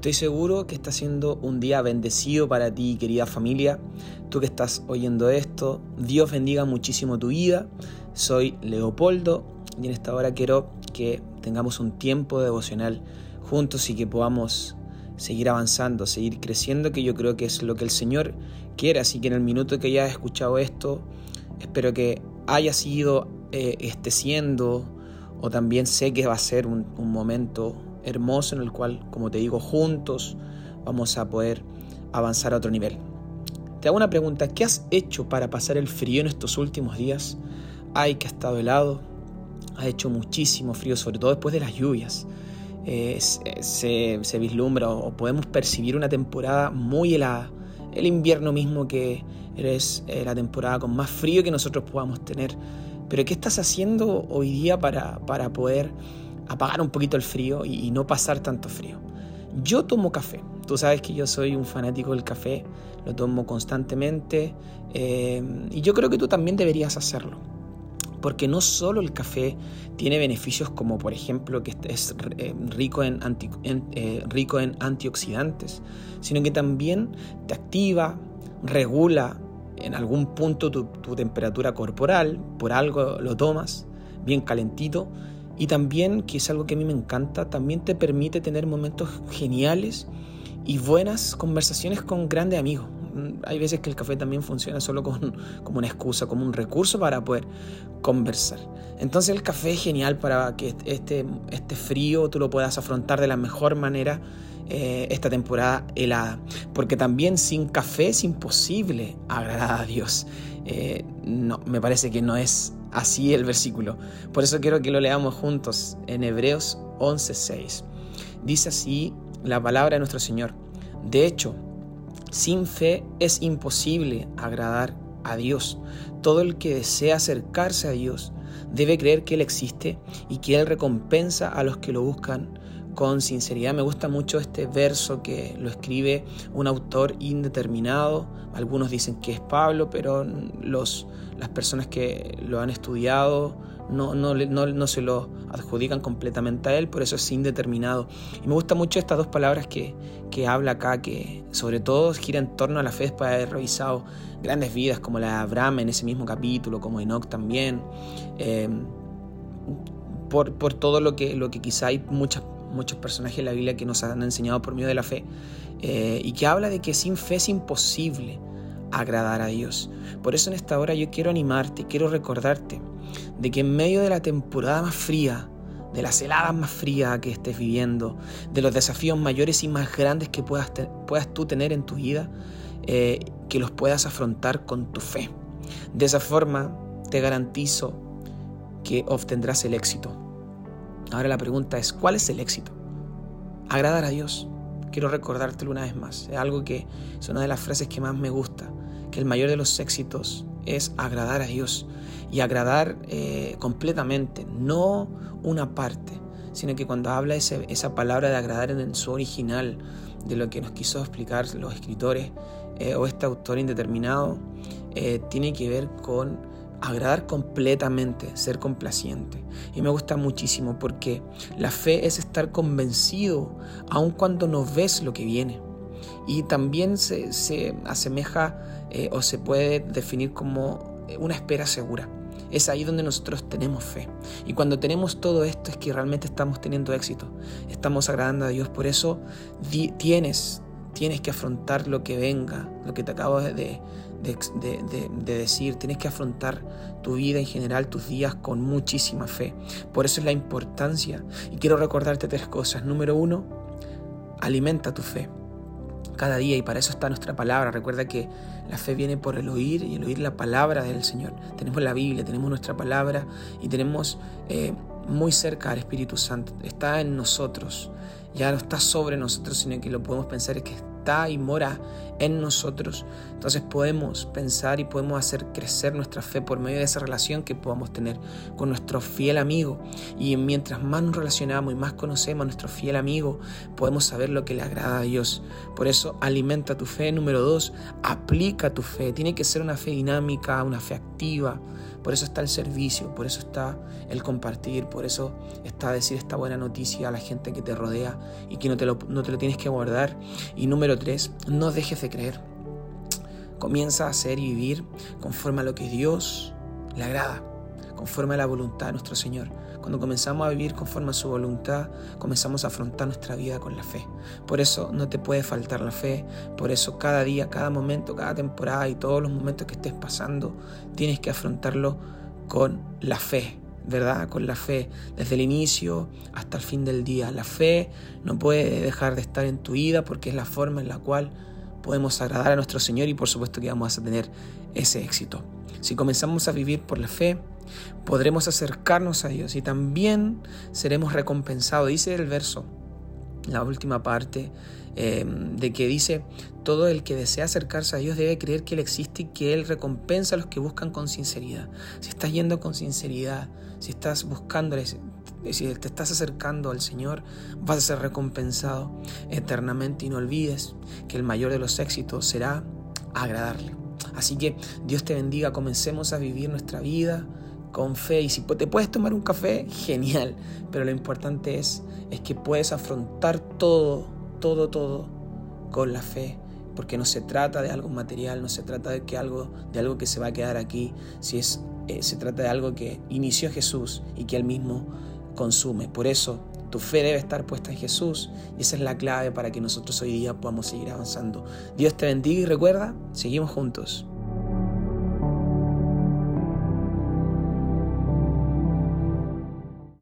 Estoy seguro que está siendo un día bendecido para ti, querida familia. Tú que estás oyendo esto, Dios bendiga muchísimo tu vida. Soy Leopoldo y en esta hora quiero que tengamos un tiempo devocional juntos y que podamos seguir avanzando, seguir creciendo, que yo creo que es lo que el Señor quiere. Así que en el minuto que hayas escuchado esto, espero que haya sido eh, este siendo, o también sé que va a ser un, un momento hermoso en el cual, como te digo, juntos vamos a poder avanzar a otro nivel. Te hago una pregunta, ¿qué has hecho para pasar el frío en estos últimos días? Ay, que ha estado helado, ha hecho muchísimo frío, sobre todo después de las lluvias. Eh, se, vislumbra o podemos percibir una temporada muy helada. El invierno mismo que es eh, la temporada con más frío que nosotros podamos tener. Pero ¿qué estás haciendo hoy día para, para poder apagar un poquito el frío y, no pasar tanto frío. Yo tomo café. Tú sabes que yo soy un fanático del café, lo tomo constantemente eh, y yo creo que tú también deberías hacerlo. Porque no solo el café tiene beneficios como por ejemplo que es eh, eh, rico en antioxidantes, sino que también te activa, regula en algún punto tu, tu temperatura corporal, por algo lo tomas bien calentito y también, que es algo que a mí me encanta, también te permite tener momentos geniales y buenas conversaciones con grandes amigos. Mm, hay veces que el café también funciona solo con, como una excusa, como un recurso para poder conversar. Entonces el café es genial para que este, este frío tú lo puedas afrontar de la mejor manera eh, esta temporada helada. Porque también sin café es imposible agradar a Dios. Eh, no, me parece que no es así el versículo. Por eso quiero que lo leamos juntos en Hebreos 11:6. Dice así la palabra de nuestro Señor. De hecho, sin fe es imposible agradar a Dios. Todo el que desea acercarse a Dios debe creer que Él existe y que Él recompensa a los que lo buscan con sinceridad. Me gusta mucho este verso que lo escribe un autor indeterminado. Algunos dicen que es Pablo, pero los, las personas que lo han estudiado no, no, no, se lo adjudican completamente a él, por eso es indeterminado. Y me gusta mucho estas dos palabras que, que habla acá, que sobre todo gira en torno a la fe después de haber revisado grandes vidas como la de Abraham en ese mismo capítulo, como Enoch también. Eh, por, por, todo lo que, lo que quizá hay muchas muchos personajes de la Biblia que nos han enseñado por medio de la fe, eh, y que habla de que sin fe es imposible agradar a Dios. Por eso en esta hora yo quiero animarte, quiero recordarte de que en medio de la temporada más fría, de las heladas más frías que estés viviendo, de los desafíos mayores y más grandes que puedas, puedas tú tener en tu vida, eh, que los puedas afrontar con tu fe. De esa forma te garantizo que obtendrás el éxito. Ahora la pregunta es, ¿cuál es el éxito? Agradar a Dios. Quiero recordártelo una vez más. Es algo que es una de las frases que más me gusta, que el mayor de los éxitos es agradar a Dios y agradar eh, completamente, no una parte, sino que cuando habla esa palabra de agradar en su original, de lo que nos quiso explicar los escritores eh, o este autor indeterminado, eh, tiene que ver con agradar completamente, ser complaciente. Y me gusta muchísimo porque la fe es estar convencido aun cuando no ves lo que viene. Y también se, asemeja eh, o se puede definir como una espera segura. Es ahí donde nosotros tenemos fe. Y cuando tenemos todo esto es que realmente estamos teniendo éxito. Estamos agradando a Dios. Por eso tienes, tienes que afrontar lo que venga, lo que te acabo de, de, decir, tienes que afrontar tu vida en general, tus días con muchísima fe. Por eso es la importancia. Y quiero recordarte tres cosas. Número uno, alimenta tu fe cada día y para eso está nuestra palabra. Recuerda que la fe viene por el oír y el oír la palabra del Señor. Tenemos la Biblia, tenemos nuestra palabra y tenemos eh, muy cerca al Espíritu Santo. Está en nosotros. Ya no está sobre nosotros, sino que lo podemos pensar es que está y mora en nosotros. Entonces podemos pensar y podemos hacer crecer nuestra fe por medio de esa relación que podamos tener con nuestro fiel amigo. Y mientras más nos relacionamos y más conocemos a nuestro fiel amigo, podemos saber lo que le agrada a Dios. Por eso alimenta tu fe. Número dos, aplica tu fe. Tiene que ser una fe dinámica, una fe activa. Por eso está el servicio, por eso está el compartir, por eso está decir esta buena noticia a la gente que te rodea y que no te lo, no te lo tienes que guardar. Y número tres, no dejes de creer. Comienza a hacer y vivir conforme a lo que Dios le agrada, conforme a la voluntad de nuestro Señor. Cuando comenzamos a vivir conforme a su voluntad, comenzamos a afrontar nuestra vida con la fe. Por eso no te puede faltar la fe, por eso cada día, cada momento, cada temporada y todos los momentos que estés pasando, tienes que afrontarlo con la fe, ¿verdad? Con la fe, desde el inicio hasta el fin del día. La fe no puede dejar de estar en tu vida porque es la forma en la cual podemos agradar a nuestro Señor y por supuesto que vamos a tener ese éxito. Si comenzamos a vivir por la fe, podremos acercarnos a Dios y también seremos recompensados. Dice el verso, la última parte, eh, de que dice, todo el que desea acercarse a Dios debe creer que Él existe y que Él recompensa a los que buscan con sinceridad. Si estás yendo con sinceridad, si estás buscando, si te estás acercando al Señor, vas a ser recompensado eternamente y no olvides que el mayor de los éxitos será agradarle. Así que Dios te bendiga, comencemos a vivir nuestra vida con fe y si te puedes tomar un café, genial, pero lo importante es, es que puedes afrontar todo, todo, todo con la fe, porque no se trata de algo material, no se trata de que algo de algo que se va a quedar aquí, si es eh, se trata de algo que inició Jesús y que él mismo consume. Por eso tu fe debe estar puesta en Jesús y esa es la clave para que nosotros hoy día podamos seguir avanzando. Dios te bendiga y recuerda, seguimos juntos.